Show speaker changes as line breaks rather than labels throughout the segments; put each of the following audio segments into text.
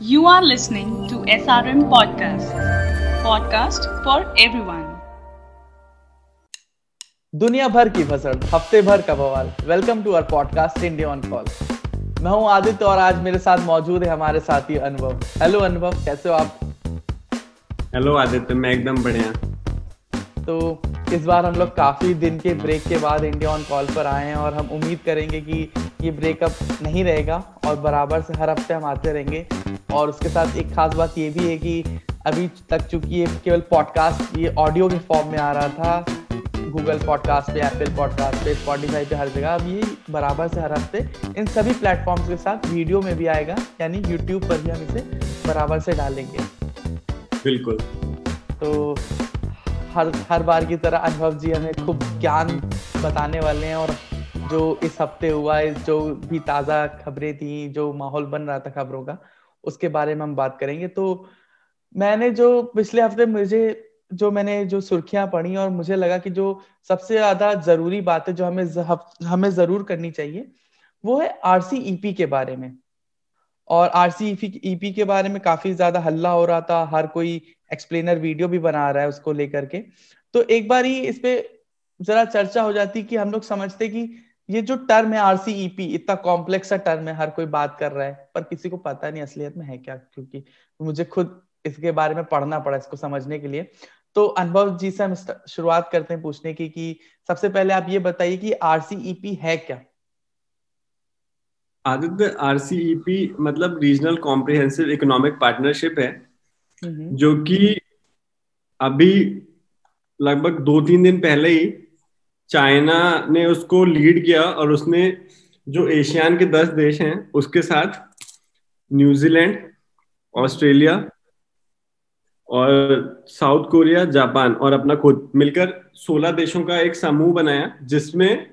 You are listening to SRM Podcast, podcast for everyone.
दुनिया भर की फ़सल हफ़्ते भर का बवाल। Welcome to our podcast India on call मैं हूँ आदित्य और आज मेरे साथ मौजूद है हमारे साथी अनुभव। हेलो अनुभव कैसे हो आप?
हेलो आदित्य मैं एकदम बढ़िया।
तो इस बार हम लोग काफ़ी दिन के ब्रेक के बाद इंडिया ऑन कॉल पर आए हैं और हम उम्मीद करेंगे कि ये ब्रेकअप नहीं रहेगा और बराबर से हर हफ़्ते हम आते रहेंगे। और उसके साथ एक खास बात ये भी है कि अभी तक चूँकि ये केवल पॉडकास्ट ये ऑडियो के फॉर्म में आ रहा था गूगल पॉडकास्ट पे एप्पल पॉडकास्ट पे स्पॉटीफाई पे हर जगह अब ये बराबर से हर हफ़्ते इन सभी प्लेटफॉर्म्स के साथ वीडियो में भी आएगा यानी यूट्यूब पर भी हम इसे बराबर से डालेंगे।
बिल्कुल।
तो हर हर बार की तरह अनुभव जी हमें खूब ज्ञान बताने वाले हैं और जो इस हफ़्ते हुआ है जो भी ताज़ा खबरें थी, जो माहौल बन रहा था खबरों का, उसके बारे में हम बात करेंगे। तो मैंने जो पिछले हफ़्ते मुझे, जो मैंने जो सुर्खियाँ पढ़ी और मुझे लगा कि जो सबसे ज़्यादा ज़रूरी बात है जो हमें हमें ज़रूर करनी चाहिए, वो है आरसीईपी के बारे में। और आरसीईपी ईपी के बारे में काफ़ी ज़्यादा हल्ला हो रहा था, हर कोई एक्सप्लेनर वीडियो भी बना रहा है उसको लेकर के। तो एक बार ही इस पे जरा चर्चा हो जाती कि हम लोग समझते कि ये जो टर्म है आरसीईपी इतना कॉम्प्लेक्स सा टर्म है हर कोई बात कर रहा है पर किसी को पता नहीं असलियत में है क्या क्योंकि मुझे खुद इसके बारे में पढ़ना पड़ा इसको समझने के लिए। तो अनुभव जी से हम शुरुआत करते हैं पूछने की कि सबसे पहले आप ये बताइए कि आरसीईपी है क्या?
आदित्य आरसीईपी मतलब रीजनल कॉम्प्रिहेंसिव इकोनॉमिक पार्टनरशिप है जो कि अभी लगभग दो तीन दिन पहले ही चाइना ने उसको लीड किया और उसने जो एशियान के दस देश हैं, उसके साथ न्यूजीलैंड, ऑस्ट्रेलिया और साउथ कोरिया, जापान और अपना खुद मिलकर सोलह देशों का एक समूह बनाया, जिसमें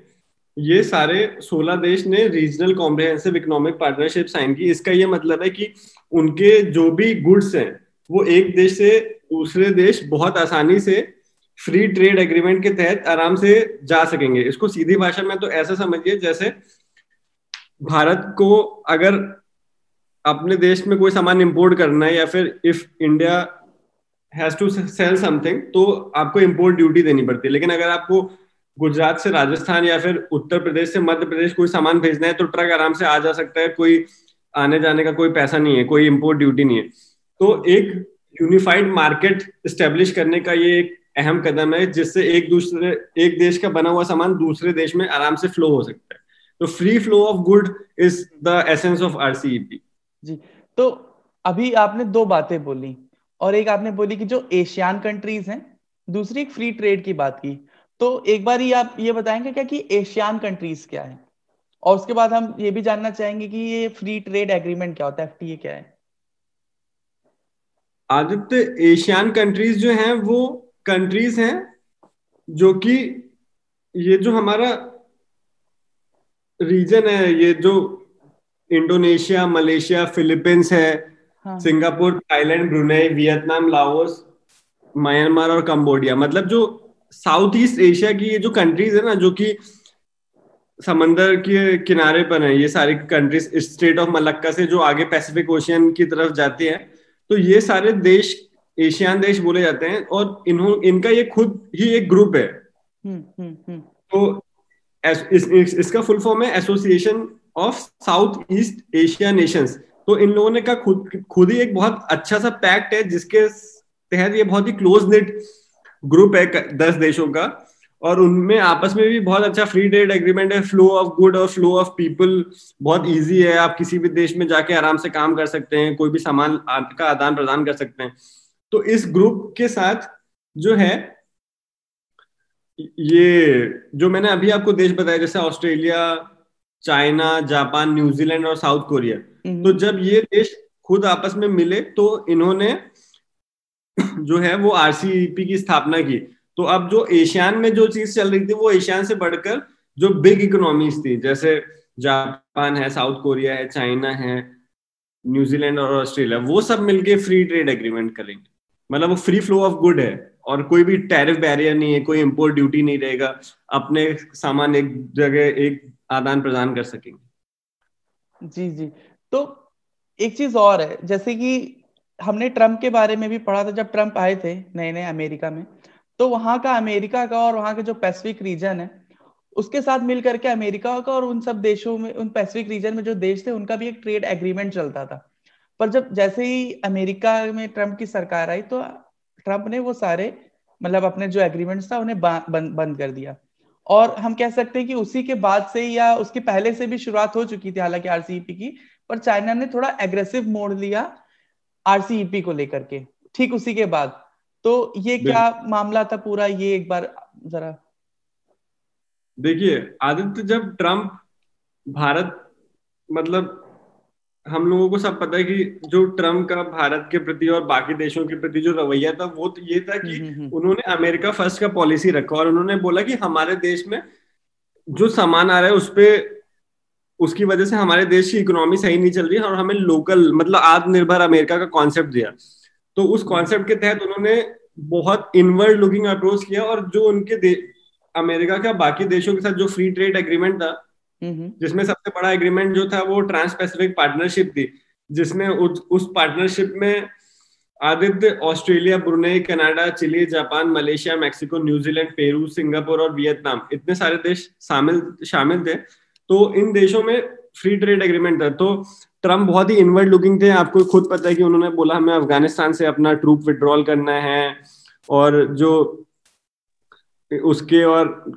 ये सारे 16 देश ने regional comprehensive economic partnership sign की। इसका ये मतलब है कि उनके जो भी गुड्स हैं, वो एक देश से दूसरे देश बहुत आसानी से फ्री ट्रेड एग्रीमेंट के तहत आराम से जा सकेंगे। इसको सीधी भाषा में तो ऐसा समझिए जैसे भारत को अगर अपने देश में कोई सामान इंपोर्ट करना है या फिर if India has to sell something तो आपको इंपोर्ट ड्यूटी देनी पड़ती है। लेकिन अगर आपको गुजरात से राजस्थान या फिर उत्तर प्रदेश से मध्य प्रदेश कोई सामान भेजना है तो ट्रक आराम से आ जा सकता है। कोई आने जाने का कोई पैसा नहीं है, कोई इम्पोर्ट ड्यूटी नहीं है। तो एक यूनिफाइड मार्केट स्टेब्लिश करने का ये एक अहम कदम है जिससे एक दूसरे एक देश का बना हुआ सामान दूसरे देश में आराम से फ्लो हो सकता है। तो free flow of good is the essence of RCEP
जी तो अभी आपने दो बातें बोली और एक आपने बोली कि जो एशियान कंट्रीज़ हैं दूसरी एक फ्री ट्रेड की बात की। तो एक बार ही आप ये बताएँगे क्या कि एशियान कंट्रीज़ क्या है? और उसके बाद हम ये भी जानना चाहेंगे कि ये फ्री ट्रेड एग्रीमेंट क्या होता है एफटीए क्या है?
आदित्य एशियान कंट्रीज़ जो हैं वो कंट्रीज़ हैं जो कि ये जो हमारा रीजन है ये जो इंडोनेशिया मलेशिया फिलीपींस है हाँ. Singapore Thailand Brunei Vietnam Laos Myanmar और कंबोडिया मतलब जो साउथ ईस्ट एशिया की ये जो कंट्रीज़ है ना जो कि समंदर के किनारे पर है ये सारी कंट्रीज़ स्टेट ऑफ़ मलक्का से जो आगे पैसिफिक ओशियन की तरफ़ जाती है तो ये सारे देश एशियान देश बोले जाते हैं और इन्हों इनका ये खुद ही एक ग्रुप है। हम्म, हम्म, हम्म। तो इस, इस, इसका फुल फॉर्म है Association of South East Asia nations तो इन लोगों ने का खुद खुद ही एक बहुत अच्छा सा पैक्ट है जिसके तहत ये बहुत ही क्लोज नेट ग्रुप है दस देशों का। और उनमें आपस में भी बहुत अच्छा फ्री ट्रेड एग्रीमेंट है। फ्लो ऑफ़ गुड और फ्लो ऑफ़ पीपल बहुत इजी है। आप किसी भी देश में जाके आराम से काम कर सकते हैं। कोई भी सामान का आदान प्रदान कर सकते हैं। तो इस ग्रुप के साथ जो है ये जो मैंने अभी आपको देश बताया जैसे Australia China Japan New Zealand और साउथ कोरिया। हम्म। तो जब ये देश खुद आपस में मिले तो इन्होंने जो है वो आरसीईपी की स्थापना की। तो अब जो एशियान में जो चीज़ चल रही थी वो एशियान से बढ़कर जो बिग इकोनॉमीज थी जैसे जापान है साउथ कोरिया है चाइना है न्यूजीलैंड और ऑस्ट्रेलिया वो सब मिलके फ्री ट्रेड एग्रीमेंट करेंगे। मतलब वो फ्री फ्लो ऑफ़ गुड है और कोई भी टैरिफ बैरियर नहीं है, कोई इम्पोर्ट ड्यूटी नहीं रहेगा, अपने सामान एक जगह एक आदान प्रदान कर सकेंगे।
जी जी। तो एक चीज़ और है, जैसे कि हमने ट्रंप के बारे में भी पढ़ा था, जब ट्रंप आए थे नए नए अमेरिका में तो वहाँ का अमेरिका का और वहाँ के जो पैसिफिक रीजन है, उसके साथ मिल करके अमेरिका का और उन सब देशों में, उन पैसिफिक रीजन में जो देश थे, उनका भी एक ट्रेड एग्रीमेंट चलता था। पर जब जैसे ही अमेरिका में ट्रंप की सरकार आई तो ट्रंप ने वो सारे मतलब अपने जो एग्रीमेंट्स था उन्हें बंद बंद कर दिया। और हम कह सकते हैं कि उसी के बाद से या उसके पहले से भी शुरुआत हो चुकी थी हालाँकि आरसीईपी की पर चाइना ने थोड़ा एग्रेसिव मोड़ लिया आरसीईपी को लेकर के ठीक उसी के बाद। तो ये क्या मामला था पूरा ये एक बार जरा।
देखिए आदित्य जब ट्रंप भारत मतलब हम लोगों को सब पता है कि जो ट्रंप का भारत के प्रति और बाकी देशों के प्रति जो रवैया था वो तो ये था कि हम्म, हम्म, हम्म। उन्होंने अमेरिका फ़र्स्ट का पॉलिसी रखा और उन्होंने बोला कि हमारे देश में जो सामान आ रहा है उस पर उसकी वजह से हमारे देश की इकोनॉमी सही नहीं चल रही है और हमें लोकल मतलब आत्मनिर्भर अमेरिका का कॉन्सेप्ट दिया तो उस कॉन्सेप्ट के तहत उन्होंने बहुत इनवर्ड लुकिंग अप्रोच किया और जो उनके अमेरिका का बाकी देशों के साथ जो फ्री ट्रेड एग्रीमेंट था जिसमें सबसे बड़ा एग्रीमेंट जो था वो ट्रांस पैसिफिक पार्टनरशिप थी जिसमें उस, उस पार्टनरशिप में Aditya Australia Brunei Canada Chile Japan Malaysia Mexico New Zealand Peru Singapore और वियतनाम इतने सारे देश शामिल शामिल थे। तो इन देशों में फ्री ट्रेड एग्रीमेंट था। तो ट्रंप बहुत ही इनवर्ड लुकिंग थे। आपको खुद पता है कि उन्होंने बोला हमें अफ़गानिस्तान से अपना ट्रूप विड्रॉल करना है। और जो उसके और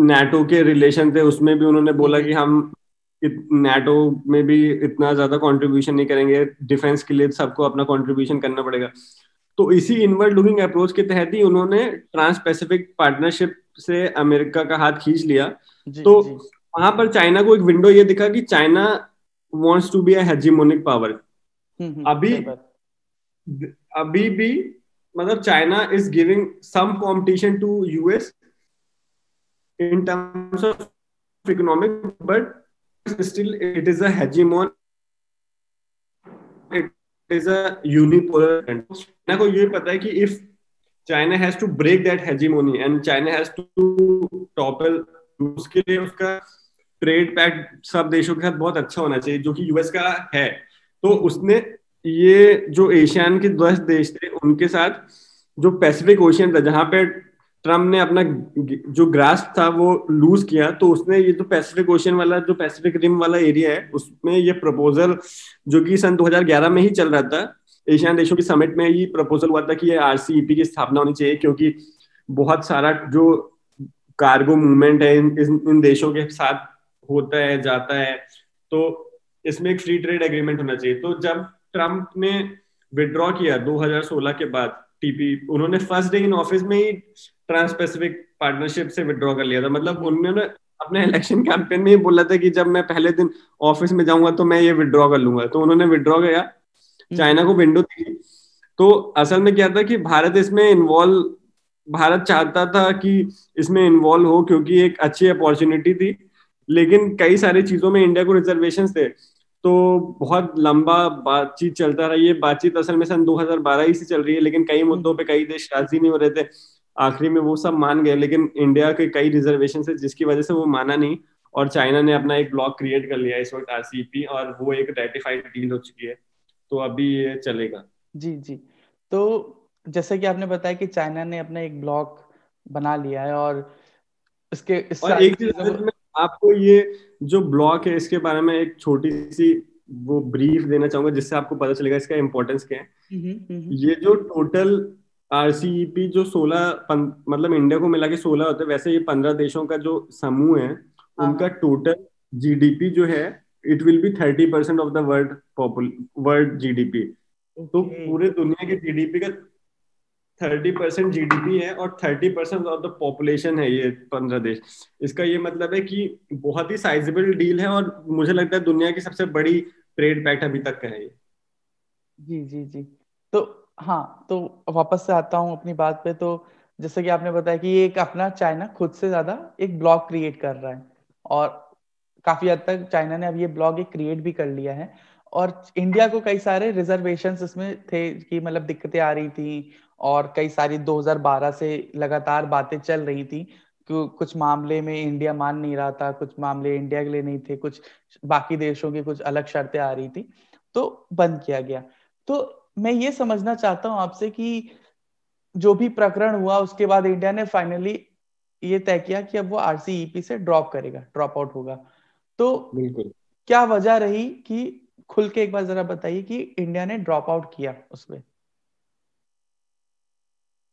नेटो के रिलेशन थे उसमें भी उन्होंने बोला कि हम नेटो में भी इतना ज़्यादा कंट्रीब्यूशन नहीं करेंगे डिफेंस के लिए सबको अपना कंट्रीब्यूशन करना पड़ेगा। तो इसी इनवर्ड लुकिंग अप्रोच के तहत ही उन्होंने ट्रांस पैसिफिक पार्टनरशिप से अमेरिका का हाथ खींच लिया। जी, तो वहाँ पर चाइना को एक विंडो ये दिखा कि China wants to be a hegemonic power अभी अभी भी मतलब China is giving some competition to US in terms of economic, but still it is a hegemon. It is a unipolar country. China को ये पता है कि if China has to break that hegemony and China has to topple उसके लिए उसका trade pact सब देशों के साथ बहुत अच्छा होना चाहिए जो कि यूएस का है तो उसने ये जो एशियन के दस देश थे उनके साथ जो पैसिफिक ओशियन था जहाँ पे ट्रंप ने अपना जो ग्रास था वो लूज किया तो उसने ये जो पैसिफिक ओशन वाला जो पैसिफिक रिम वाला एरिया है उसमें ये प्रपोजल जो कि सन 2011 में ही चल रहा था एशियन देशों की समिट में ये प्रपोजल हुआ था कि ये आरसीईपी की स्थापना होनी चाहिए क्योंकि बहुत सारा जो कार्गो मूवमेंट है इन, इन देशों के साथ होता है जाता है तो इसमें एक फ्री ट्रेड एग्रीमेंट होना चाहिए। तो जब ट्रंप ने विड्रॉ किया 2016 के बाद टीपी उन्होंने फ़र्स्ट डे इन ऑफ़िस में ही ट्रांस पैसिफिक पार्टनरशिप से विड्रॉ कर लिया था। मतलब उन्होंने अपने इलेक्शन कैंपेन में ही बोला था कि जब मैं पहले दिन ऑफ़िस में जाऊँगा तो मैं ये विड्रॉ कर लूँगा। तो उन्होंने विड्रॉ किया। चाइना को विंडो दी। तो असल में क्या था कि भारत इसमें इन्वॉल्व भारत चाहता था कि इसमें इन्वॉल्व हो क्योंकि एक अच्छी अपॉर्चुनिटी थी। लेकिन कई सारी चीज़ों में इंडिया को रिजर्वेशन थे। तो बहुत लंबा बातचीत चलता रहा। ये बातचीत असल में सन 2012 ही से चल रही है लेकिन कई मुद्दों पे कई देश राज़ी नहीं हो रहे थे। आखिरी में वो सब मान गए लेकिन इंडिया के कई रिजर्वेशन है जिसकी वजह से वो माना नहीं और चाइना ने अपना एक ब्लॉक क्रिएट कर लिया इस वक्त आरसीपी और वो एक रेटिफाइड डील हो चुकी है। तो अभी ये चलेगा।
जी जी। तो जैसे कि आपने बताया कि चाइना ने अपना एक ब्लॉक बना लिया है और इसके इस
और एक चीज़ में आपको ये जो ब्लॉक है इसके बारे में एक छोटी सी वो ब्रीफ देना चाहूँगा जिससे आपको पता चलेगा इसका इम्पोर्टेंस क्या है। हम्म, हम्म। ये जो टोटल आरसीईपी जो सोलह मतलब इंडिया को मिला के सोलह होते हैं वैसे ये पंद्रह देशों का जो समूह है हाँ। उनका टोटल जीडीपी जो है it will be thirty percent of the world world GDP तो पूरे दुनिया के जीडीपी का थर्टी परसेंट जीडीपी है और thirty percent of the population है ये पंद्रह देश। इसका ये मतलब है कि बहुत ही साइजेबल डील है और मुझे लगता है दुनिया की सबसे बड़ी ट्रेड पैक्ट अभी तक का है ये।
जी जी जी। तो हाँ तो वापस से आता हूँ अपनी बात पे तो जैसे कि आपने बताया कि एक अपना चाइना खुद से ज़्यादा एक ब्लॉक क्रिएट कर रहा है और काफ़ी हद तक चाइना ने अब ये ब्लॉक एक क्रिएट भी कर लिया है और इंडिया को कई सारे रिजर्वेशन इसमें थे कि मतलब दिक्कतें आ रही थी और कई सारी 2012 से लगातार बातें चल रही थी कुछ मामले में इंडिया मान नहीं रहा था, कुछ मामले इंडिया के लिए नहीं थे, कुछ बाकी देशों की कुछ अलग शर्तें आ रही थी तो बंद किया गया। तो मैं ये समझना चाहता हूँ आपसे कि जो भी प्रकरण हुआ उसके बाद इंडिया ने फाइनली ये तय किया कि अब वो आरसीईपी से ड्रॉप करेगा ड्रॉप आउट होगा। तो
बिल्कुल।
क्या वजह रही कि खुल के एक बार जरा बताइए कि इंडिया ने ड्रॉप आउट किया उसमें?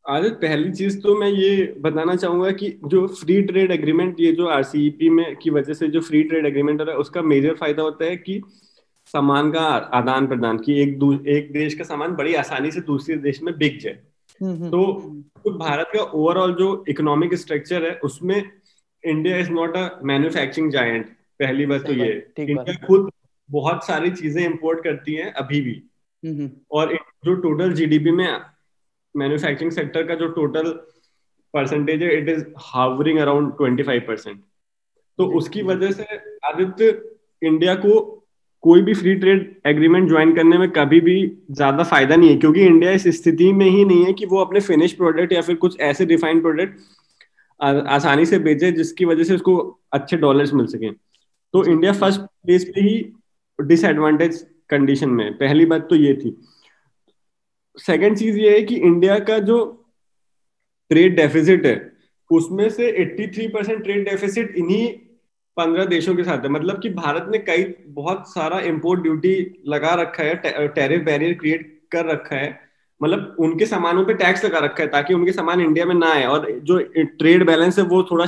आदित पहली चीज़ तो मैं ये बताना चाहूँगा कि जो फ्री ट्रेड एग्रीमेंट ये जो आरसीईपी में की वजह से जो फ्री ट्रेड एग्रीमेंट हो रहा है उसका मेजर फ़ायदा होता है कि सामान का आदान प्रदान की एक एक देश का सामान बड़ी आसानी से दूसरे देश में बिक जाए। हम्म, हम्म। तो, तो भारत का ओवरऑल जो इकोनॉमिक स्ट्रक्चर है उसमें India is not a manufacturing giant पहली बात तो ये इंडिया खुद बहुत सारी चीज़ें इंपोर्ट करती है अभी भी। हम्म, और जो टोटल जीडीपी में मैन्युफैक्चरिंग सेक्टर का जो टोटल परसेंटेज है it is hovering around twenty five percent तो उसकी वजह से आदित्य इंडिया को कोई भी फ्री ट्रेड एग्रीमेंट ज्वाइन करने में कभी भी ज़्यादा फ़ायदा नहीं है क्योंकि इंडिया इस स्थिति में ही नहीं है कि वो अपने फिनिश प्रोडक्ट या फिर कुछ ऐसे रिफाइंड प्रोडक्ट आसानी से बेचे जिसकी वजह से उसको अच्छे डॉलर्स मिल सके। तो इंडिया फ़र्स्ट प्लेस पे ही डिसएडवांटेज कंडीशन में पहली बात तो ये थी। सेकंड चीज़ ये है कि इंडिया का जो ट्रेड डेफिसिट है उसमें से 83 परसेंट ट्रेड डेफिसिट इन्हीं पंद्रह देशों के साथ है। मतलब कि भारत ने कई बहुत सारा इम्पोर्ट ड्यूटी लगा रखा है टेरिफ बैरियर क्रिएट कर रखा है। मतलब उनके सामानों पे टैक्स लगा रखा है ताकि उनके सामान इंडिया में ना आए और जो ट्रेड बैलेंस है वो थोड़ा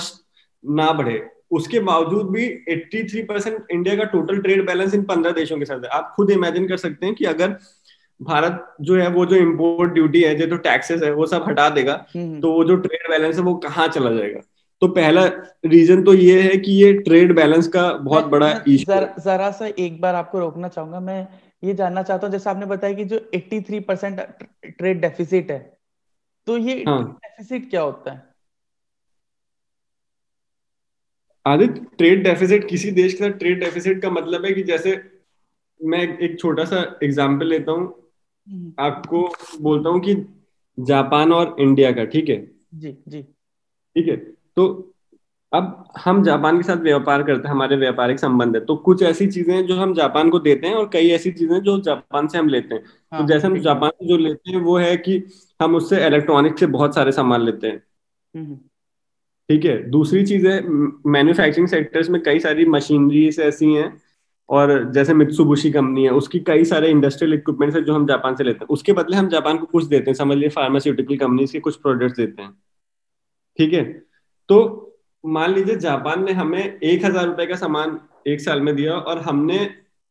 ना बढ़े। उसके बावजूद भी 83 परसेंट इंडिया का टोटल ट्रेड बैलेंस इन पंद्रह देशों के साथ है। आप खुद इमेजिन कर सकते हैं कि अगर भारत जो है वो जो इम्पोर्ट ड्यूटी है जो तो टैक्सेस है वो सब हटा देगा हम्म। तो वो जो ट्रेड बैलेंस है वो कहाँ चला जाएगा? तो पहला रीजन तो ये है कि ये ट्रेड बैलेंस का बहुत बड़ा
इशू जर, जरा सा एक बार आपको रोकना चाहूँगा मैं ये जानना चाहता हूँ जैसे आपने बताया कि जो 83 परसेंट ट्रेड डेफिसिट है तो ये हाँ. डेफिसिट क्या होता है?
आदित्य ट्रेड डेफिसिट किसी देश के साथ ट्रेड डेफिसिट का मतलब है कि जैसे मैं एक छोटा सा एग्ज़ाम्पल लेता हूँ। हम्म। आपको बोलता हूँ कि जापान और इंडिया का ठीक है?
जी जी।
ठीक है? तो अब हम जापान के साथ व्यापार करते हैं हमारे व्यापारिक संबंध है। तो कुछ ऐसी चीज़ें हैं जो हम जापान को देते हैं और कई ऐसी चीज़ें जो जापान से हम लेते हैं। तो हाँ, तो जैसे हम जापान से जो लेते हैं वो है कि हम उससे इलेक्ट्रॉनिक से बहुत सारे सामान लेते हैं। हम्म, हम्म। ठीक है? दूसरी चीज़ है मैन्युफैक्चरिंग सेक्टर्स में कई सारी मशीनरीज ऐसी हैं और जैसे मित्सुबुशी कंपनी है उसकी कई सारे इंडस्ट्रियल इक्विपमेंट्स है जो हम जापान से लेते हैं। उसके बदले हम जापान को कुछ देते हैं समझ लीजिए फार्मास्यूटिकल कंपनीज़ के कुछ प्रोडक्ट्स देते हैं। ठीक है? तो मान लीजिए जापान ने हमें एक हज़ार रुपए का सामान एक साल में दिया और हमने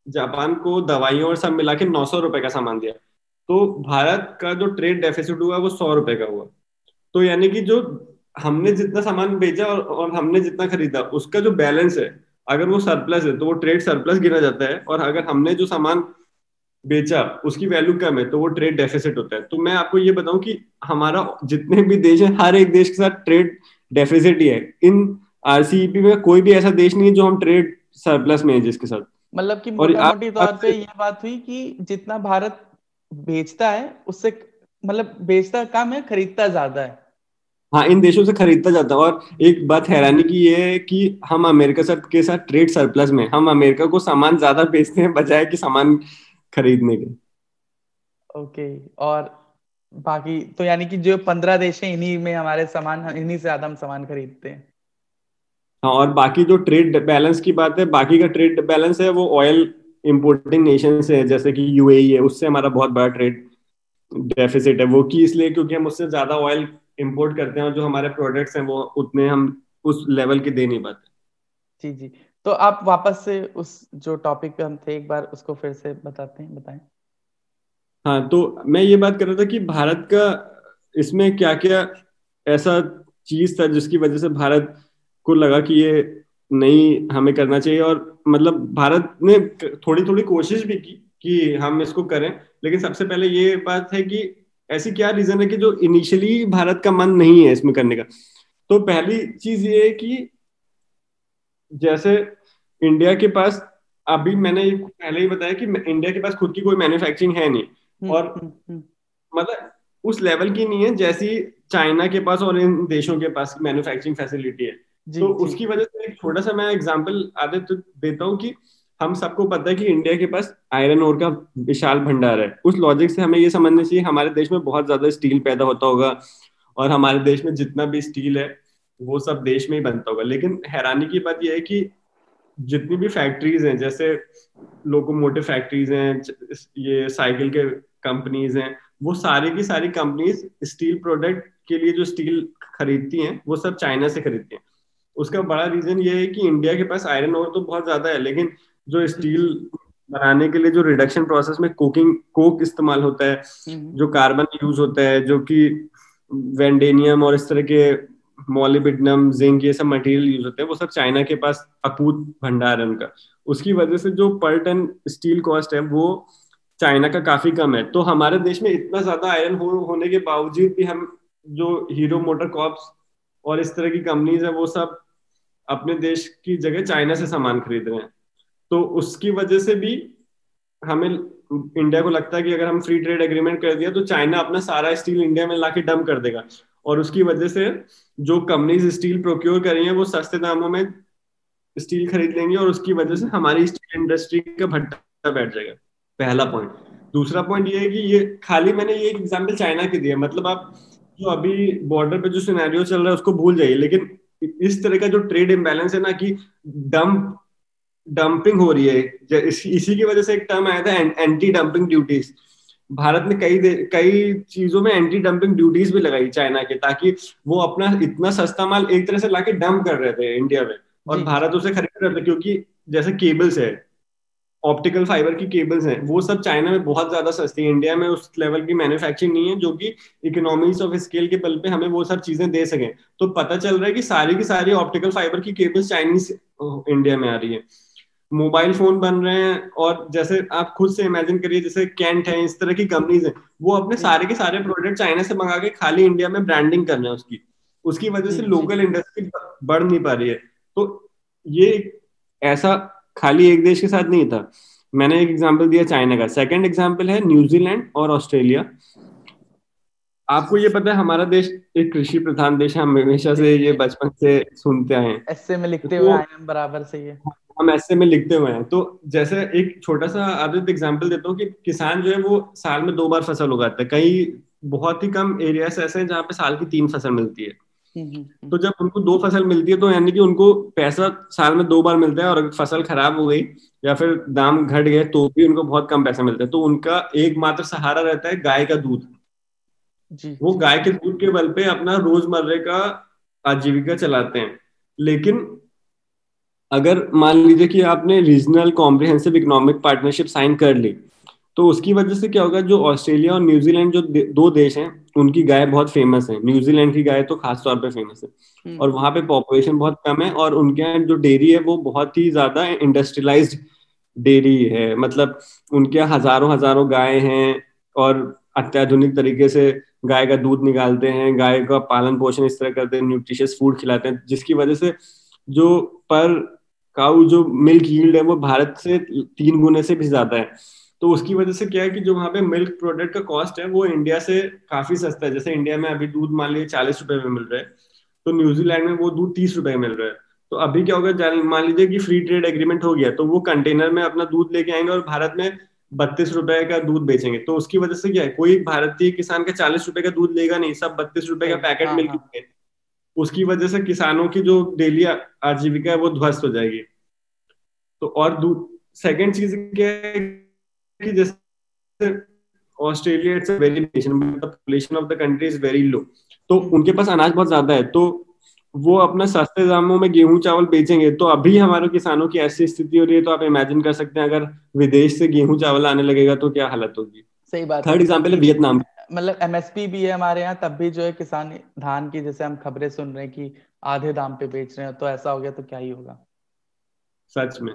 जापान को दवाइयों और सब मिला के नौ सौ रुपए का सामान दिया। तो भारत का जो ट्रेड डेफिसिट हुआ वो सौ रुपए का हुआ। तो यानी कि जो हमने जितना सामान बेचा और, और हमने जितना खरीदा उसका जो बैलेंस है अगर वो सरप्लस है तो वो ट्रेड सरप्लस गिना जाता है और अगर हमने जो सामान बेचा उसकी वैल्यू कम है तो वो ट्रेड डेफिसिट होता है। तो मैं आपको ये बताऊँ कि हमारा जितने भी देश है हर एक देश के साथ ट्रेड डेफिसिट ही है। इन आरसीईपी में कोई भी ऐसा देश नहीं है जो हम ट्रेड सरप्लस में है जिसके साथ।
मतलब कि मोटी तौर पे ये बात हुई कि जितना भारत बेचता है उससे मतलब बेचता कम है खरीदता ज़्यादा है।
हाँ इन देशों से खरीदता जाता है। और एक बात हैरानी की ये है कि हम अमेरिका साथ के साथ ट्रेड सरप्लस में हम अमेरिका को सामान ज़्यादा बेचते हैं बजाय कि सामान खरीदने के।
ओके और बाकी तो यानी कि जो पंद्रह देश हैं इन्हीं में हमारे सामान इन्हीं से ज़्यादा हम सामान खरीदते हैं।
हाँ और बाकी जो ट्रेड बैलेंस की बात है बाकी का ट्रेड बैलेंस है वो ऑयल इंपोर्टिंग नेशन से है जैसे कि यूएई है उससे हमारा बहुत बड़ा ट्रेड डेफिसिट है। वो की इसलिए क्योंकि हम उससे ज़्यादा ऑयल इंपोर्ट करते हैं और जो हमारे प्रोडक्ट्स हैं वो उतने हम उस लेवल के दे नहीं पाते।
जी जी। तो आप वापस से उस जो टॉपिक पे हम थे एक बार उसको फिर से बताते हैं बताएँ।
हाँ तो मैं ये बात कर रहा था कि भारत का इसमें क्या क्या ऐसा चीज़ था जिसकी वजह से भारत को लगा कि ये नहीं हमें करना चाहिए? और मतलब भारत ने थोड़ी थोड़ी कोशिश भी की कि हम इसको करें, लेकिन सबसे पहले ये बात है कि ऐसी क्या रीजन है कि जो इनिशियली भारत का मन नहीं है इसमें करने का? तो पहली चीज़ ये है कि जैसे इंडिया के पास अभी मैंने पहले ही बताया कि इंडिया के पास खुद की कोई मैन्युफैक्चरिंग है नहीं। और हम्म, हम्म। मतलब उस लेवल की नहीं है जैसी चाइना के पास और इन देशों के पास मैन्युफैक्चरिंग फैसिलिटी है जी, तो जी. उसकी वजह से एक छोटा सा मैं एग्जांपल आदित्य देता हूँ कि हम सबको पता है कि इंडिया के पास आयरन ओर का विशाल भंडार है उस लॉजिक से हमें ये समझना चाहिए हमारे देश में बहुत ज़्यादा स्टील पैदा होता होगा और हमारे देश में जितना भी स्टील है वो सब देश में ही बनता होगा लेकिन हैरानी की बात यह है कि जितनी भी फैक्ट्रीज हैं जैसे लोकोमोटिव फैक्ट्रीज हैं ये साइकिल के कंपनीज़ हैं वो सारी की सारी कंपनीज़ स्टील प्रोडक्ट के लिए जो स्टील खरीदती हैं वो सब चाइना से खरीदती हैं उसका बड़ा रीजन ये है कि इंडिया के पास आयरन ओर तो बहुत ज़्यादा है लेकिन जो स्टील बनाने के लिए जो रिडक्शन प्रोसेस में कोकिंग कोक इस्तेमाल होता है हम्म। जो कार्बन यूज़ होता है जो कि वेंडेनियम और इस तरह के मोलिबिडनम जिंक ये सब मटेरियल यूज़ होते हैं वो सब चाइना के पास अकूत भंडार है उनका उसकी वजह से जो पर टन स्टील कॉस्ट है वो चाइना का काफ़ी कम है। तो हमारे देश में इतना ज़्यादा आयरन हो, होने के बावजूद भी हम जो हीरो मोटर कॉप्स और इस तरह की कंपनीज़ है वो सब अपने देश की जगह चाइना से सामान खरीद रहे हैं। तो उसकी वजह से भी हमें इंडिया को लगता है कि अगर हम फ्री ट्रेड एग्रीमेंट कर दिया तो चाइना अपना सारा स्टील इंडिया में लाके डंप कर देगा। और उसकी वजह से जो कंपनीज़ स्टील प्रोक्योर कर रही है वो सस्ते दामों में स्टील खरीद लेंगे और उसकी वजह से हमारी स्टील इंडस्ट्री का भट्टा बैठ जाएगा। पहला पॉइंट दूसरा पॉइंट ये है कि ये खाली मैंने ये एग्ज़ाम्पल चाइना के दिया मतलब आप जो अभी बॉर्डर पे जो सिनेरियो चल रहा है उसको भूल जाइए। लेकिन इस तरह का जो ट्रेड इम्बेलेंस है ना कि डंप डंपिंग हो रही है। इसी की वजह से एक टर्म आया था एंटी डंपिंग ड्यूटीज़ भारत ने कई कई चीज़ों में एंटी डंपिंग ड्यूटीज़ भी लगाई चाइना के ताकि वो अपना इतना सस्ता माल एक तरह से लाके डंप कर रहे थे इंडिया में। और भारत उसे खरीद रहे थे क्योंकि जैसे केबल्स है ऑप्टिकल फाइबर की केबल्स हैं वो सब चाइना में बहुत ज़्यादा सस्ती है। इंडिया में उस लेवल की मैन्युफैक्चरिंग नहीं है जो कि इकोनॉमीज ऑफ़ स्केल के बल पे हमें वो सब चीज़ें दे सके। तो पता चल रहा है कि सारी की सारी ऑप्टिकल फाइबर की केबल्स चाइनीज़ इंडिया में आ रही है। मोबाइल फ़ोन बन रहे हैं और जैसे आप खुद से इमेजिन करिए जैसे कैंट है इस तरह की कंपनीज़ है वो अपने सारे के सारे प्रोडक्ट चाइना से मंगा के खाली इंडिया में ब्रांडिंग कर रहे हैं उसकी। उसकी वजह से लोकल इंडस्ट्री बढ़ नहीं पा रही है। तो ये ऐसा खाली एक देश के साथ नहीं था। मैंने एक एग्ज़ाम्पल दिया चाइना का। सेकेंड एग्ज़ाम्पल है न्यूजीलैंड और ऑस्ट्रेलिया आपको ये पता है हमारा देश एक कृषि प्रधान देश है। हम हमेशा से ये बचपन से सुनते आए हैं।
ऐसे में लिखते हुए आए हैं बराबर से ये।
हम ऐसे में लिखते हुए हैं। तो जैसे एक छोटा सा आदत एग्ज़ाम्पल देता हूँ कि किसान जो है वो साल में दो बार फ़सल उगाता है। कई बहुत ही कम एरियाज़ ऐसे हैं जहाँ पे साल की तीन फ़सल मिलती है। तो जब उनको दो फ़सल मिलती है तो यानी कि उनको पैसा साल में दो बार मिलता है और अगर फ़सल खराब हो गई या फिर दाम घट गए तो भी उनको बहुत कम पैसा मिलता है। तो उनका एकमात्र सहारा रहता है गाय का दूध। जी वो गाय के दूध के बल पे अपना रोजमर्रे का आजीविका चलाते हैं। लेकिन अगर मान लीजिए कि आपने regional comprehensive economic partnership sign कर ली तो उसकी वजह से क्या होगा जो ऑस्ट्रेलिया और न्यूजीलैंड जो दो देश हैं उनकी गाय बहुत फ़ेमस है। न्यूजीलैंड की गाय तो खास तौर पे फ़ेमस है। हम्म। और वहाँ पे पॉपुलेशन बहुत कम है और उनके यहाँ जो डेयरी है वो बहुत ही ज़्यादा इंडस्ट्रियलाइज्ड डेयरी है। मतलब उनके यहाँ हज़ारों हज़ारों गाय हैं और अत्याधुनिक तरीके से गाय का दूध निकालते हैं गाय का पालन पोषण इस तरह करते हैं न्यूट्रिशियस फ़ूड खिलाते हैं जिसकी वजह से जो पर काउ जो मिल्क यील्ड है वो भारत से तीन गुने से भी ज़्यादा है। तो उसकी वजह से क्या है कि जो वहाँ पे मिल्क प्रोडक्ट का कॉस्ट है वो इंडिया से काफ़ी सस्ता है। जैसे इंडिया में अभी दूध मान लीजिए चालीस रुपए में मिल रहा है तो न्यूजीलैंड में वो दूध तीस रुपए में मिल रहा है। तो अभी क्या होगा मान लीजिए कि फ्री ट्रेड एग्रीमेंट हो गया तो वो कंटेनर में अपना दूध लेके आएँगे और भारत में बत्तीस रुपए का दूध बेचेंगे। तो उसकी वजह से क्या है कोई भारतीय किसान का चालीस रुपए का दूध लेगा नहीं सब बत्तीस रुपए का पैकेट मिल्क हाँ, उसकी वजह से किसानों की जो डेली आजीविका है वो ध्वस्त हो जाएगी। तो और सेकेंड चीज़ क्या है कि जैसे Australia it's very nation the population of the country is very low तो उनके पास अनाज बहुत ज़्यादा है तो वो अपना सस्ते दामों में गेहूँ चावल बेचेंगे तो अभी हमारे किसानों की ऐसी स्थिति हो रही है तो आप इमेजिन कर सकते हैं अगर विदेश से गेहूँ चावल आने लगेगा तो क्या हालत होगी?
सही बात
थर्ड एग्ज़ाम्पल है वियतनाम
मतलब एमएसपी भी है हमारे यहाँ तब भी जो है किसान धान की जैसे हम खबरें सुन रहे हैं कि आधे दाम पे बेच रहे हैं तो ऐसा हो गया तो क्या ही होगा?
सच में।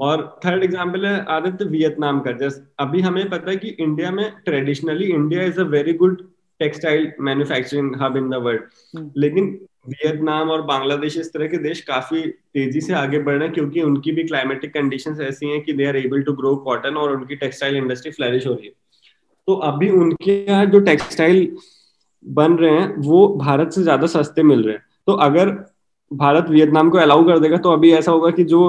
और थर्ड एग्ज़ाम्पल है आदित्य वियतनाम का। जैसे अभी हमें पता है कि इंडिया में traditionally India is a very good textile manufacturing hub in the world लेकिन वियतनाम और बांग्लादेश इस तरह के देश काफ़ी तेज़ी से आगे बढ़ रहे हैं क्योंकि उनकी भी क्लाइमेटिक कंडीशंस ऐसी हैं कि they are able to grow cotton और उनकी टेक्सटाइल इंडस्ट्री फ्लरिश हो रही है। तो अभी उनके यहाँ जो टेक्सटाइल बन रहे हैं वो भारत से ज़्यादा सस्ते मिल रहे हैं। तो अगर भारत वियतनाम को अलाउ कर देगा तो अभी ऐसा होगा कि जो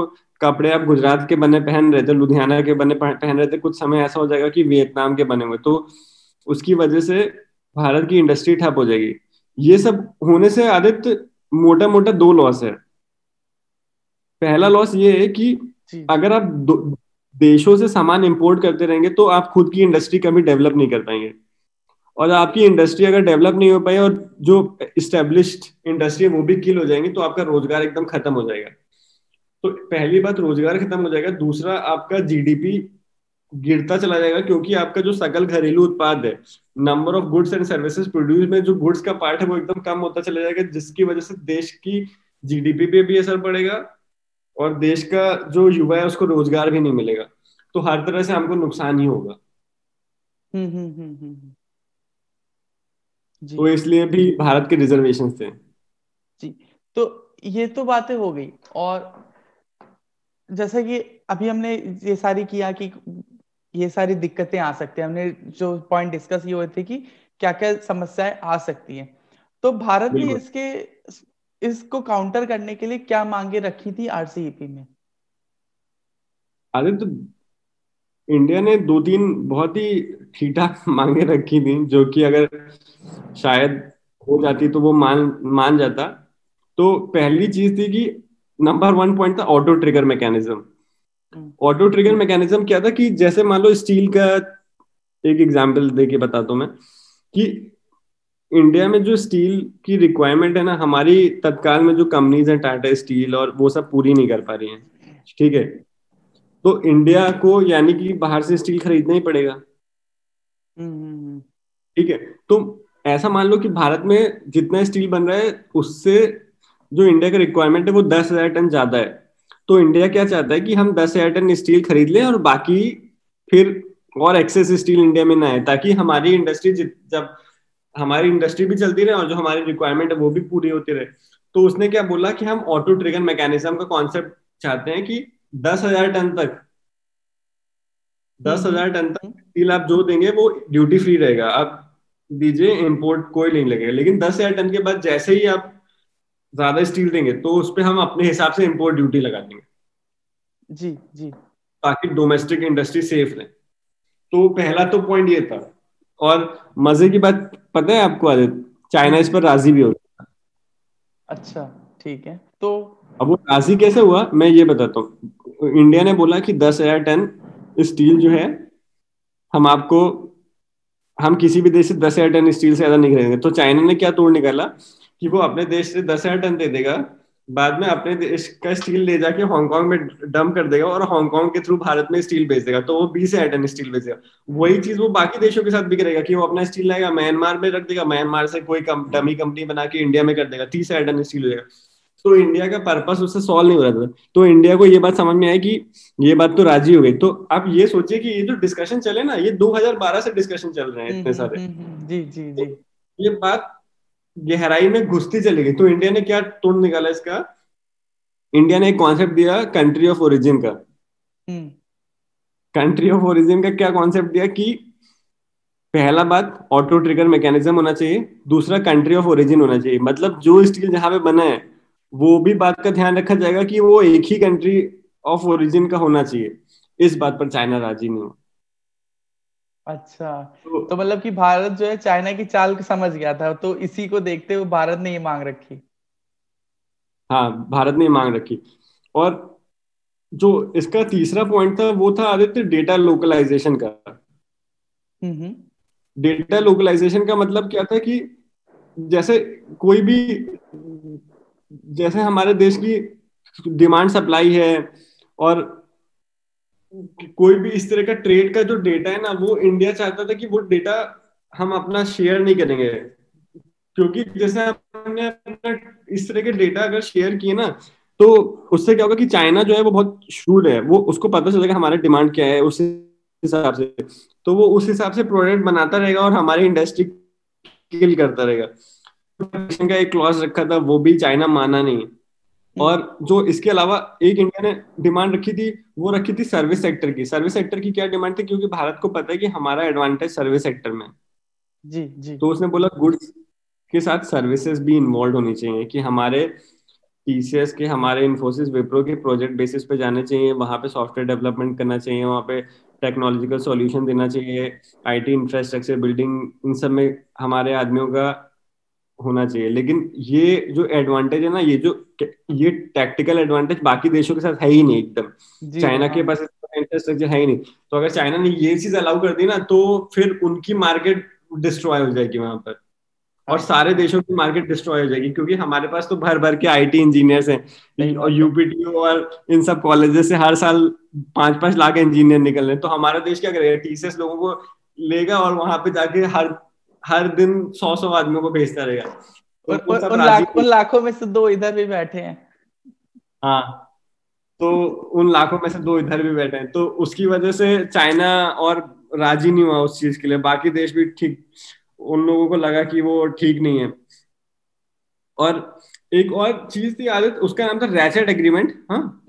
कपड़े आप गुजरात के बने पहन रहे थे लुधियाना के बने पहन रहे थे कुछ समय ऐसा हो जाएगा कि वियतनाम के बने हुए। तो उसकी वजह से भारत की इंडस्ट्री ठप हो जाएगी। ये सब होने से आदित्य मोटा मोटा दो लॉस है। पहला लॉस ये है कि अगर आप देशों से सामान इंपोर्ट करते रहेंगे तो आप खुद की इंडस्ट्री कभी डेवलप नहीं कर पाएँगे। और आपकी इंडस्ट्री अगर डेवलप नहीं हो पाई और जो इस्टेब्लिश्ड इंडस्ट्री है वो भी किल हो जाएँगे तो आपका रोज़गार एकदम खत्म हो जाएगा। तो पहली बात रोज़गार खत्म हो जाएगा दूसरा आपका जीडीपी गिरता चला जाएगा क्योंकि आपका जो सकल घरेलू उत्पाद है number of goods and services produce में जो गुड्स का पार्ट है वो एकदम कम होता चला जाएगा जिसकी वजह से देश की जीडीपी पे भी असर पड़ेगा और देश का जो युवा है उसको रोज़गार भी नहीं मिलेगा। तो हर तरह से हमको नुकसान ही होगा।
हम्म हम्म हम्म।
तो इसलिए भी भारत के रिजर्वेशन थे।
जी तो ये तो बातें हो गई और जैसा कि अभी हमने ये सारी किया कि ये सारी दिक्कतें आ सकती हैं। हमने जो पॉइंट डिस्कस ये हुए थे कि क्या क्या समस्याएँ आ सकती हैं। तो भारत ने इसके इसको काउंटर करने के लिए क्या मांगे रखी थी आरसीईपी में?
आदित्य तो इंडिया ने दो तीन बहुत ही ठीक ठाक मांगे रखी थी जो कि अगर शायद हो जाती तो वो मान मान जाता। तो पहली चीज़ थी कि नंबर वन पॉइंट था auto trigger mechanism auto trigger mechanism क्या था कि जैसे मान लो स्टील का एक एग्जांपल देके बताता हूँ मैं कि इंडिया में जो स्टील की रिक्वायरमेंट है ना हमारी तत्काल में जो कंपनीज़ हैं टाटा स्टील और वो सब पूरी नहीं कर पा रही हैं। ठीक है? तो इंडिया को यानी कि बाहर से स्टील खरीदना ही पड़ेगा। हम्म, हम्म, हम्म। ठीक है? तो ऐसा मान लो कि भारत में जितना स्टील बन रहा है उससे जो इंडिया का रिक्वायरमेंट है, वो दस हज़ार टन ज़्यादा है। तो इंडिया क्या चाहता है कि हम दस हज़ार टन स्टील खरीद लें और बाकी फिर और एक्सेस स्टील इंडिया में ना आए, ताकि हमारी इंडस्ट्री जब हमारी इंडस्ट्री भी चलती रहे और जो हमारी रिक्वायरमेंट है, वो भी पूरी होती रहे। तो उसने क्या बोला कि हम ऑटो ट्रिगर मैकेनिज्म का कॉन्सेप्ट चाहते हैं कि दस हज़ार टन तक, दस हज़ार टन तक स्टील आप जो देंगे, वो ड्यूटी फ्री रहेगा। आप दीजिए इंपोर्ट कोई नहीं लगेगा। लेकिन दस हज़ार टन के बाद जैसे ही आप ज़्यादा स्टील देंगे तो उस पर हम अपने हिसाब से इम्पोर्ट ड्यूटी लगा देंगे।
जी जी।
ताकि डोमेस्टिक इंडस्ट्री सेफ़ रहे। तो पहला तो पॉइंट ये था। और मज़े की बात पता है आपको आदित्य? चाइना इस पर राज़ी भी होता
अच्छा ठीक है। तो
अब वो राज़ी कैसे हुआ? मैं ये बताता हूँ। इंडिया ने बोला कि दस हज़ार टन स्टील जो है हम आपको हम किसी भी देश से दस हज़ार टन स्टील से ज़्यादा नहीं खरीदेंगे। तो चाइना ने क्या तोड़ निकाला? कि वो अपने देश से दस हज़ार टन दे देगा बाद में अपने देश का स्टील ले जाके हांगकांग में डंप कर देगा और हांगकांग के थ्रू भारत में स्टील बेच देगा। तो वो बीस हज़ार टन स्टील बेचेगा वही चीज़ वो बाकी देशों के साथ भी करेगा कि वो अपना स्टील लाएगा म्यांमार में रख देगा म्यांमार से कोई डमी कंपनी बना के इंडिया में कर देगा तीस हज़ार टन स्टील हो जाएगा। तो इंडिया का पर्पस उससे सॉल्व नहीं हो रहा था। तो इंडिया को ये बात समझ में आई कि ये बात तो राज़ी हो गई। तो आप ये सोचिए कि ये जो डिस्कशन चले ना ये 2012 से डिस्कशन चल रहे हैं इतने सारे। हम्म, हम्म, हम्म, जी जी। जी ये बात गहराई में घुसती चली गई। तो इंडिया ने क्या तोड़ निकाला इसका? इंडिया ने एक कॉन्सेप्ट दिया कंट्री ऑफ़ ओरिजिन का। कंट्री ऑफ़ ओरिजिन का क्या कॉन्सेप्ट दिया कि पहला बात ऑटो ट्रिगर मैकेनिज्म होना चाहिए दूसरा कंट्री ऑफ़ ओरिजिन होना चाहिए। मतलब जो स्टील जहाँ पे बना है वो भी बात का ध्यान रखा जाएगा कि वो एक ही कंट्री ऑफ़ ओरिजिन का होना चाहिए। इस बात पर चाइना राज़ी नहीं हो।
अच्छा। तो, तो मतलब कि भारत जो है चाइना की चाल समझ गया था तो इसी को देखते हुए भारत ने ये मांग रखी।
हाँ भारत ने मांग रखी। और जो इसका तीसरा पॉइंट था वो था आदित्य डेटा लोकलाइजेशन का। डेटा लोकलाइजेशन का मतलब क्या था कि जैसे कोई भी जैसे हमारे देश की डिमांड सप्लाई है और कोई भी इस तरह का ट्रेड का जो डेटा है ना, वो इंडिया चाहता था कि वो डेटा हम अपना शेयर नहीं करेंगे। क्योंकि जैसे हमने अपना इस तरह के डेटा अगर शेयर किए ना तो उससे क्या होगा कि चाइना जो है वो बहुत शूड है। वो, उसको पता चलेगा हमारा डिमांड क्या है उस हिसाब से। तो वो उस हिसाब से प्रोडक्ट बनाता रहेगा और हमारी इंडस्ट्री किल करता रहेगा। का एक क्लॉज रखा था, वो भी चाइना माना नहीं। और जो इसके अलावा एक इंडिया ने डिमांड रखी थी वो रखी थी सर्विस सेक्टर की। सर्विस सेक्टर की क्या डिमांड थी? क्योंकि भारत को पता है कि हमारा एडवांटेज सर्विस सेक्टर में।
जी जी।
तो उसने बोला गुड्स के साथ सर्विसेज़ भी इन्वॉल्व होनी चाहिए कि हमारे टीसीएस के हमारे इन्फोसिस विप्रो के प्रोजेक्ट बेसिस पे जाने चाहिए वहाँ पे सॉफ्टवेयर डेवलपमेंट करना चाहिए वहाँ पे टेक्नोलॉजिकल सॉल्यूशन देना चाहिए आईटी इंफ्रास्ट्रक्चर बिल्डिंग इन सब में हमारे आदमियों का होना चाहिए। लेकिन ये जो एडवांटेज है ना ये जो ये टैक्टिकल एडवांटेज बाकी देशों के साथ है ही नहीं एकदम। चाइना के हाँ। पास इंफ्रास्ट्रक्चर है ही नहीं। तो अगर चाइना ने ये चीज़ अलाउ कर दी ना तो फिर उनकी मार्केट डिस्ट्रॉय हो जाएगी वहाँ पर। और सारे देशों की मार्केट डिस्ट्रॉय हो जाएगी क्योंकि हमारे पास तो भर भर के आईटी इंजीनियर्स हैं। और यूपीटीओ और इन सब कॉलेजेस से हर साल पाँच पाँच लाख इंजीनियर निकल रहे हैं। तो हमारा देश क्या करेगा टीसीएस लोगों को लेगा और वहाँ पे जाके हर हर दिन सौ सौ आदमियों को भेजता रहेगा।
तो उन, लाख, उन लाखों में से दो इधर भी बैठे हैं।
हाँ तो उन लाखों में से दो इधर भी बैठे हैं। तो उसकी वजह से चाइना और राज़ी नहीं हुआ उस चीज़ के लिए। बाकी देश भी ठीक उन लोगों को लगा कि वो ठीक नहीं है। और एक और चीज़ थी आदित उसका नाम था रैचेट एग्रीमेंट हाँ।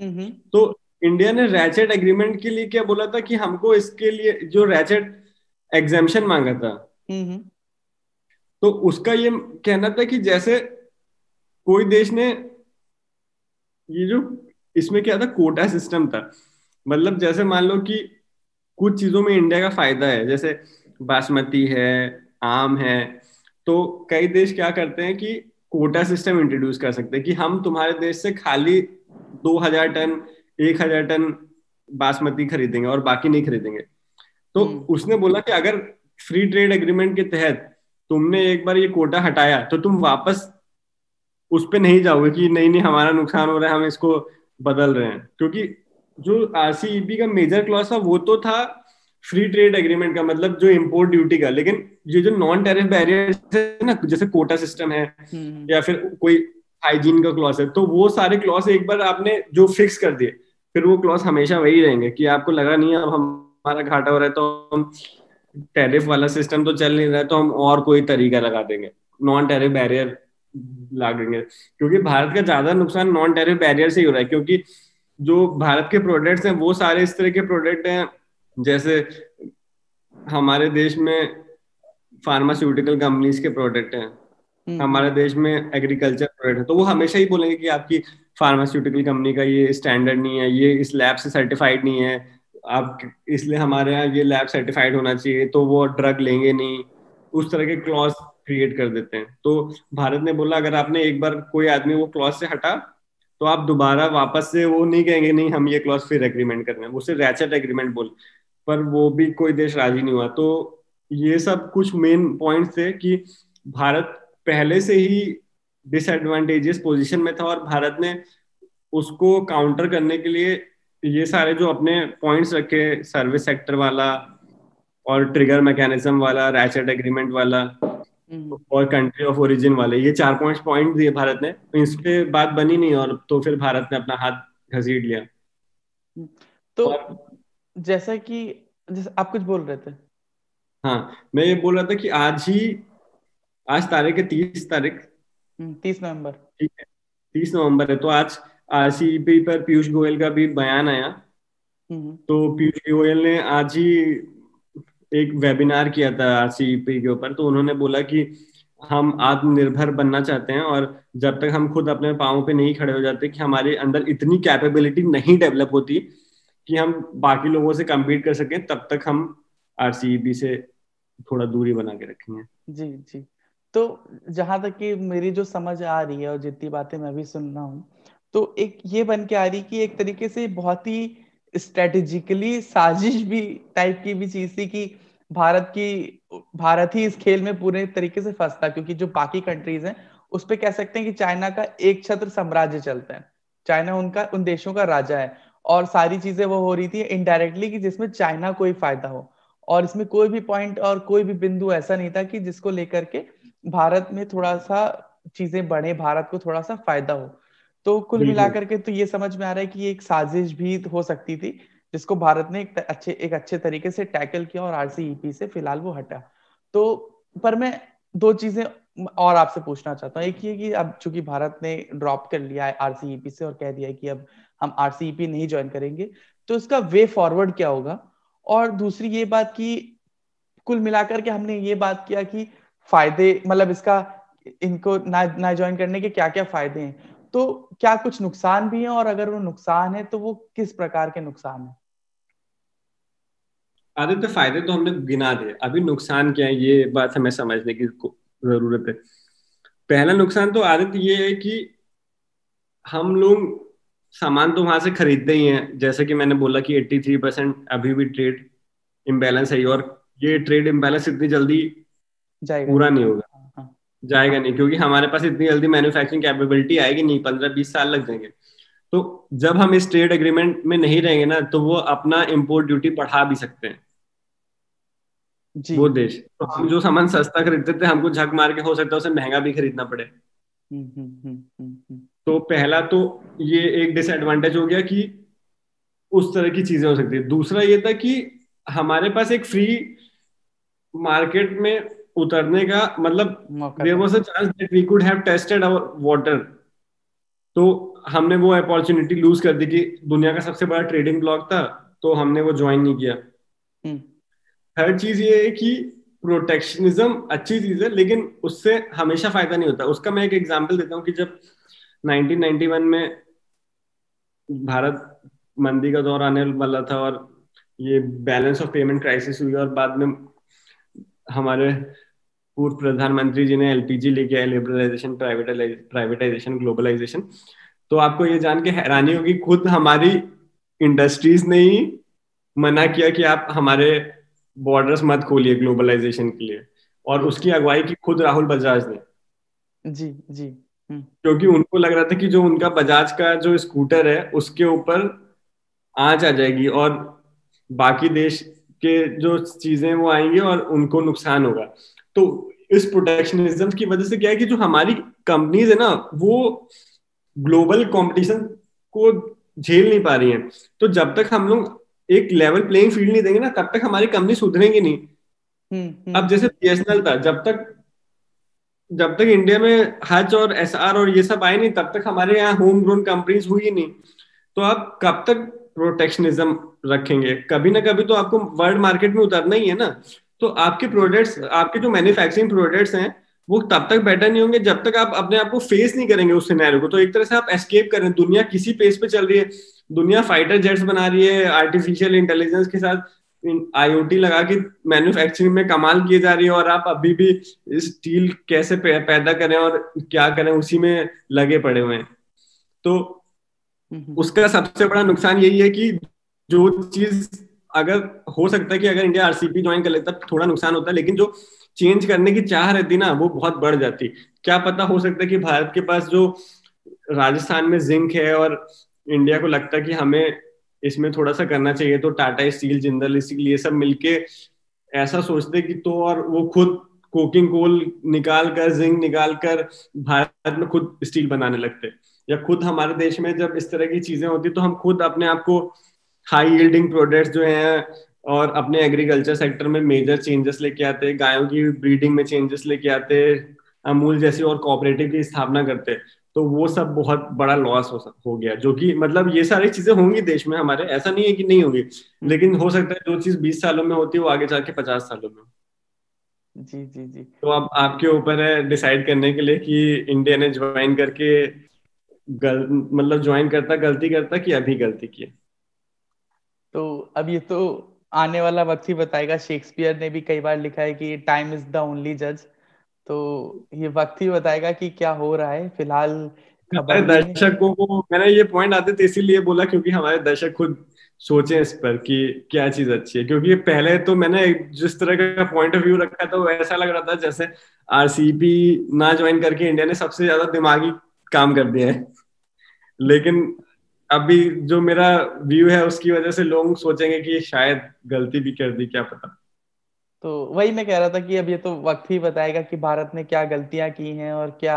तो इंडिया ने रैचेट एग्रीमेंट के लिए क्या बोला था कि हमको इसके लिए जो रैचेट एग्जामेशन मांगा था तो उसका ये कहना था कि जैसे कोई देश ने ये जो इसमें क्या था कोटा सिस्टम था मतलब जैसे मान लो कि कुछ चीज़ों में इंडिया का फ़ायदा है जैसे बासमती है आम है तो कई देश क्या करते हैं कि कोटा सिस्टम इंट्रोड्यूस कर सकते हैं कि हम तुम्हारे देश से खाली दो हज़ार टन एक हज़ार टन बासमती खरीदेंगे और बाकी नहीं खरीदेंगे तो हम्म। उसने बोला कि अगर फ्री ट्रेड एग्रीमेंट के तहत तुमने एक बार ये कोटा हटाया तो तुम वापस उस पर नहीं जाओगे कि नहीं नहीं हमारा नुकसान हो रहा है हम इसको बदल रहे हैं क्योंकि जो आरसीईपी का मेजर क्लॉज था वो तो था फ्री ट्रेड एग्रीमेंट का मतलब जो इम्पोर्ट ड्यूटी का लेकिन ये जो नॉन टेरिफ बैरियर है ना जैसे कोटा सिस्टम है हम्म। या फिर कोई हाइजीन का क्लॉस है तो वो सारे क्लॉस एक बार आपने जो फिक्स कर दिए फिर वो क्लॉस हमेशा वही रहेंगे कि आपको लगा नहीं अब हमारा घाटा हो रहा है तो हम टेरिफ वाला सिस्टम तो चल नहीं रहा है तो हम और कोई तरीका लगा देंगे नॉन टेरिफ बैरियर लागेंगे क्योंकि भारत का ज़्यादा नुकसान नॉन टेरिफ बैरियर से ही हो रहा है क्योंकि जो भारत के प्रोडक्ट्स हैं वो सारे इस तरह के प्रोडक्ट हैं जैसे हमारे देश में फार्मास्यूटिकल कंपनीज़ के प्रोडक्ट हैं हम्म। हमारे देश में एग्रीकल्चर प्रोडक्ट है तो वो हमेशा ही बोलेंगे कि आपकी फार्मास्यूटिकल कंपनी का ये स्टैंडर्ड नहीं है ये इस लैब से सर्टिफाइड नहीं है आप इसलिए हमारे यहाँ ये लैब सर्टिफाइड होना चाहिए तो वो ड्रग लेंगे नहीं, उस तरह के क्लॉज क्रिएट कर देते हैं। तो भारत ने बोला, अगर आपने एक बार कोई आदमी वो क्लॉज से हटा तो आप दोबारा वापस से वो नहीं कहेंगे, नहीं, हम ये क्लॉज फिर एग्रीमेंट कर रहे हैं। उसे रैचेट एग्रीमेंट बोल, पर वो भी कोई देश राज़ी नहीं हुआ। तो ये सब कुछ मेन पॉइंट थे कि भारत पहले से ही डिसएडवांटेजियस पोजीशन में था और भारत ने उसको काउंटर करने के लिए ये सारे जो अपने पॉइंट्स रखे सर्विस सेक्टर वाला और ट्रिगर मैकेनिज्म वाला रैचेट एग्रीमेंट वाला हम्म। और कंट्री ऑफ़ ओरिजिन वाले ये चार पॉइंट पॉइंट दिए भारत ने। तो इस पे बात बनी नहीं और तो फिर भारत ने अपना हाथ घसीट लिया।
तो जैसा कि जैसे आप कुछ बोल रहे थे।
हाँ मैं ये बोल रहा था कि आज ही आज तारीख है तीस तारीख।
हम्म, तीस नवंबर।
ठीक है तीस नवंबर है। तो आज आरसीपी पर पीयूष गोयल का भी बयान आया। हम्म। तो पीयूष गोयल ने आज ही एक वेबिनार किया था आरसीपी के ऊपर तो उन्होंने बोला कि हम आत्मनिर्भर बनना चाहते हैं और जब तक हम खुद अपने पाओ पे नहीं खड़े हो जाते कि हमारे अंदर इतनी कैपेबिलिटी नहीं डेवलप होती कि हम बाकी लोगों से कम्पीट कर सकें तब तक हम आर से थोड़ा दूरी बना के रखेंगे।
जी जी। तो जहाँ तक कि मेरी जो समझ आ रही है और जितनी बातें मैं भी सुन रहा हूँ तो एक ये बन के आ रही कि एक तरीके से बहुत ही स्ट्रेटेजिकली साजिश भी टाइप की भी चीज़ थी कि भारत की, भारत ही इस खेल में पूरे तरीके से फंसता क्योंकि जो बाकी कंट्रीज़ हैं, उस पर कह सकते हैं कि चाइना का एक छत्र साम्राज्य चलता है। चाइना उनका, उन देशों का राजा है और सारी चीज़ें वो हो रही थी इनडायरेक्टली कि जिसमें चाइना कोई फ़ायदा हो। और इसमें कोई भी पॉइंट और कोई भी बिंदु ऐसा नहीं था कि जिसको लेकर के भारत में थोड़ा सा चीज़ें बढ़े, भारत को थोड़ा सा फ़ायदा हो। तो कुल मिलाकर के तो ये समझ में आ रहा है कि एक साजिश भी हो सकती थी जिसको भारत ने एक अच्छे एक अच्छे तरीके से टैकल किया और आरसीईपी से फ़िलहाल वो हटा। तो पर मैं दो चीज़ें और आपसे पूछना चाहता हूँ। एक ये कि अब चूँकि भारत ने ड्रॉप कर लिया है आरसीईपी से और कह दिया है कि अब हम आरसीईपी नहीं ज्वाइन करेंगे तो इसका वे फॉरवर्ड क्या होगा? और दूसरी ये बात की कुल मिलाकर के हमने ये बात किया कि फ़ायदे मतलब इसका इनको ना ना ज्वाइन करने के क्या क्या फ़ायदे हैं? तो क्या कुछ नुकसान भी है और अगर वो नुकसान है तो वो किस प्रकार के नुकसान है?
आदित्य फ़ायदे तो हमने गिना दिए। अभी नुकसान क्या है ये बात हमें समझने की ज़रूरत है। पहला नुकसान तो आदित्य ये है कि हम लोग सामान तो वहाँ से खरीदते ही हैं। जैसे कि मैंने बोला कि 83 परसेंट अभी भी ट्रेड इम्बेलेंस है और ये ट्रेड इम्बेलेंस इतनी जल्दी पूरा नहीं होगा। जाएगा नहीं क्योंकि हमारे पास इतनी जल्दी मैन्युफैक्चरिंग कैपेबिलिटी आएगी नहीं पंद्रह बीस साल लग जाएँगे। तो जब हम इस ट्रेड एग्रीमेंट में नहीं रहेंगे ना तो वो अपना इम्पोर्ट ड्यूटी बढ़ा भी सकते हैं। जी। वो देश। तो हम जो। सामान सस्ता खरीदते थे हमको झक मार के हो सकता है उसे महँगा भी खरीदना पड़े। हम्म, हम्म, हम्म, तो पहला तो ये एक डिसएडवांटेज हो गया कि उस तरह की चीज़ें हो सकती है। दूसरा ये था कि हमारे पास एक फ्री मार्केट में उतरने का मतलब was a chance that we could have tested our water तो हमने वो अपॉर्चुनिटी लूज कर दी कि दुनिया का सबसे बड़ा ट्रेडिंग ब्लॉक था तो हमने वो ज्वाइन नहीं किया। थर्ड हम्म। चीज़ ये है कि प्रोटेक्शनिज्म अच्छी चीज़ है लेकिन उससे हमेशा फ़ायदा नहीं होता। उसका मैं एक एग्जांपल देता हूँ कि जब 1991 में भारत मंदी का दौर आने वाला था और ये बैलेंस ऑफ़ पेमेंट क्राइसिस हुई और बाद में हमारे पूर्व प्रधानमंत्री जी ने एलपीजी लेके आए लिबरलाइजेशन प्राइवेटाइजेशन ग्लोबलाइजेशन तो आपको ये जान के हैरानी होगी खुद हमारी इंडस्ट्रीज़ ने ही मना किया कि आप हमारे बॉर्डर्स मत खोलिए ग्लोबलाइजेशन के लिए। और उसकी अगुवाई की खुद राहुल बजाज ने।
जी जी।
हम्म। क्योंकि उनको लग रहा था कि जो उनका बजाज का जो स्कूटर है उसके ऊपर आँच आ जाएगी और बाकी देश के जो चीज़ें वो आएँगे और उनको नुकसान होगा। तो इस प्रोटेक्शनिज्म की वजह से क्या है कि जो हमारी कंपनीज़ है ना वो ग्लोबल कंपटीशन को झेल नहीं पा रही हैं। तो जब तक हम लोग एक लेवल प्लेइंग फ़ील्ड नहीं देंगे ना तब तक हमारी कंपनी सुधरेंगी नहीं। हम्म, हम्म। अब जैसे बीएसएनएल था जब तक जब तक इंडिया में हज और एसआर और ये सब आए नहीं तब तक हमारे यहाँ होम ग्रोन कंपनीज़ हुई नहीं। तो आप कब तक प्रोटेक्शनिज्म रखेंगे। कभी ना कभी तो आपको वर्ल्ड मार्केट में उतरना ही है ना। तो आपके प्रोडक्ट्स आपके जो मैन्युफैक्चरिंग प्रोडक्ट्स हैं, वो तब तक बेटर नहीं होंगे जब तक आप अपने आप को फेस नहीं करेंगे उस सिनेरियो को। तो एक तरह से आप एस्केप करें दुनिया किसी पेस पे चल रही है। दुनिया फाइटर जेट्स बना रही है आर्टिफिशियल इंटेलिजेंस के साथ। आईओटी लगा के मैन्युफैक्चरिंग में कमाल किए जा रही है और आप अभी भी स्टील कैसे पैदा करें और क्या करें, उसी में लगे पड़े हुए हैं। तो। उसका सबसे बड़ा नुकसान यही है कि जो चीज़ अगर हो सकता है कि अगर इंडिया आरसीपी ज्वाइन कर लेता थोड़ा नुकसान होता है लेकिन जो चेंज करने की चाह रहती ना, वो बहुत बढ़ जाती। क्या पता हो सकता है कि भारत के पास जो राजस्थान में जिंक है और इंडिया को लगता है कि हमें इसमें थोड़ा सा करना चाहिए तो टाटा स्टील, जिंदल स्टील, ये सब मिलके ऐसा सोचते कि तो और वो खुद कोकिंग कोल निकाल कर जिंक निकाल कर भारत में खुद स्टील बनाने लगते या खुद हमारे देश में जब इस तरह की चीज़ें होती तो हम खुद अपने आप को हाई यील्डिंग प्रोडक्ट्स जो हैं और अपने एग्रीकल्चर सेक्टर में मेजर चेंजेस लेके आते गायों की ब्रीडिंग में चेंजेस लेके आते अमूल जैसी और कोऑपरेटिव की स्थापना करते तो वो सब बहुत बड़ा लॉस हो, हो गया जो कि मतलब ये सारी चीज़ें होंगी देश में हमारे ऐसा नहीं है कि नहीं होगी लेकिन हो सकता है जो चीज़ बीस सालों में होती है वो आगे जाके पचास सालों में
जी जी जी।
तो अब आप, आपके ऊपर है डिसाइड करने के लिए कि इंडिया ने ज्वाइन करके गल मतलब ज्वाइन करता गलती करता कि अभी गलती की
तो अब ये तो आने वाला वक्त ही बताएगा। शेक्सपियर ने भी कई बार लिखा है कि टाइम इज़ द ओनली जज तो ये वक्त ही बताएगा कि क्या हो रहा है। फ़िलहाल
दर्शकों को मैंने ये पॉइंट आते थे इसीलिए बोला क्योंकि हमारे दर्शक खुद सोचे इस पर कि क्या चीज़ अच्छी है। क्योंकि पहले तो मैंने जिस तरह का पॉइंट ऑफ़ व्यू रखा था वो ऐसा लग रहा था जैसे आरसीबी ना ज्वाइन करके इंडिया ने सबसे ज़्यादा दिमागी काम कर दिया है। लेकिन अभी जो मेरा व्यू है, उसकी वजह से लोग सोचेंगे कि शायद गलती भी कर दी, क्या पता।
तो वही मैं कह रहा था कि अब ये तो वक्त ही बताएगा कि भारत ने क्या गलतियाँ की हैं और क्या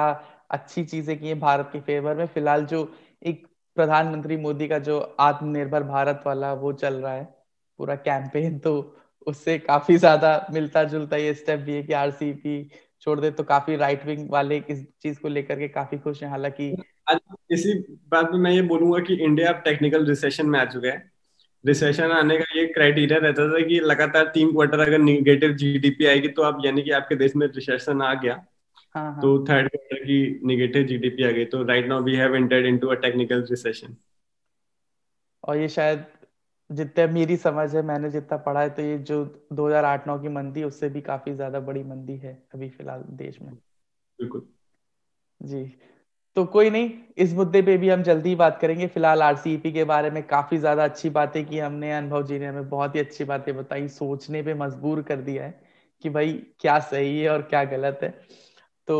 अच्छी चीज़ें की हैं भारत के फेवर में। फ़िलहाल जो एक प्रधानमंत्री मोदी का जो आत्मनिर्भर भारत वाला वो चल रहा है, पूरा कैंपेन तो उससे काफ़ी ज़्यादा मिलता जुलता ये स्टेप भी है कि आरसीपी छोड़ दे तो काफ़ी राइट विंग वाले इस चीज़ को लेकर के काफ़ी खुश हैं। हालाँकि
इसी बात में मैं ये बोलूँगा कि इंडिया अब टेक्निकल रिसेशन में आ चुका है। रिसेशन आने का ये क्राइटेरिया रहता था कि लगातार तीन क्वार्टर अगर निगेटिव जीडीपी आएगी तो आप यानी कि आपके देश में रिसेशन आ गया।
हाँ हाँ।
तो थर्ड क्वार्टर की नेगेटिव जीडीपी आ गई। तो right now we have entered into a technical recession
और ये शायद जितने मेरी समझ है मैंने जितना पढ़ा है तो ये जो 2008-9 की मंदी उससे भी काफ़ी ज़्यादा बड़ी मंदी है अभी फ़िलहाल देश में।
बिल्कुल।
जी। तो कोई नहीं इस मुद्दे पे भी हम जल्दी ही बात करेंगे। फ़िलहाल आरसीईपी के बारे में काफ़ी ज़्यादा अच्छी बातें की हमने अनुभव जी ने हमें बहुत ही अच्छी बातें बताई सोचने पे मजबूर कर दिया है कि भाई क्या सही है और क्या गलत है। तो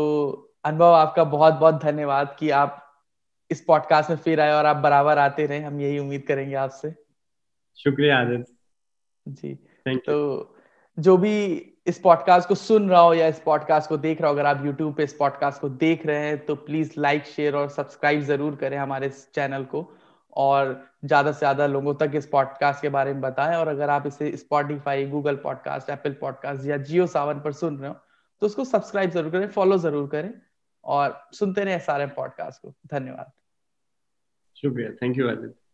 अनुभव आपका बहुत बहुत धन्यवाद कि आप इस पॉडकास्ट में फिर आए और आप बराबर आते रहे। हम यही उम्मीद करेंगे आपसे।
शुक्रिया आदित्य।
जी तो जो भी इस पॉडकास्ट को सुन रहा हो या इस पॉडकास्ट को देख रहा हो, अगर आप यूट्यूब पे इस पॉडकास्ट को देख रहे हैं तो प्लीज़ लाइक शेयर और सब्सक्राइब ज़रूर करें हमारे इस चैनल को और ज़्यादा से ज़्यादा लोगों तक इस पॉडकास्ट के बारे में बताएँ। और अगर आप इसे Spotify Google podcast Apple podcast या जियो सावन पर सुन रहे हो तो उसको सब्सक्राइब ज़रूर करें फॉलो ज़रूर करें और सुनते रहे सारे पॉडकास्ट को। धन्यवाद।
शुक्रिया। Thank you Aditya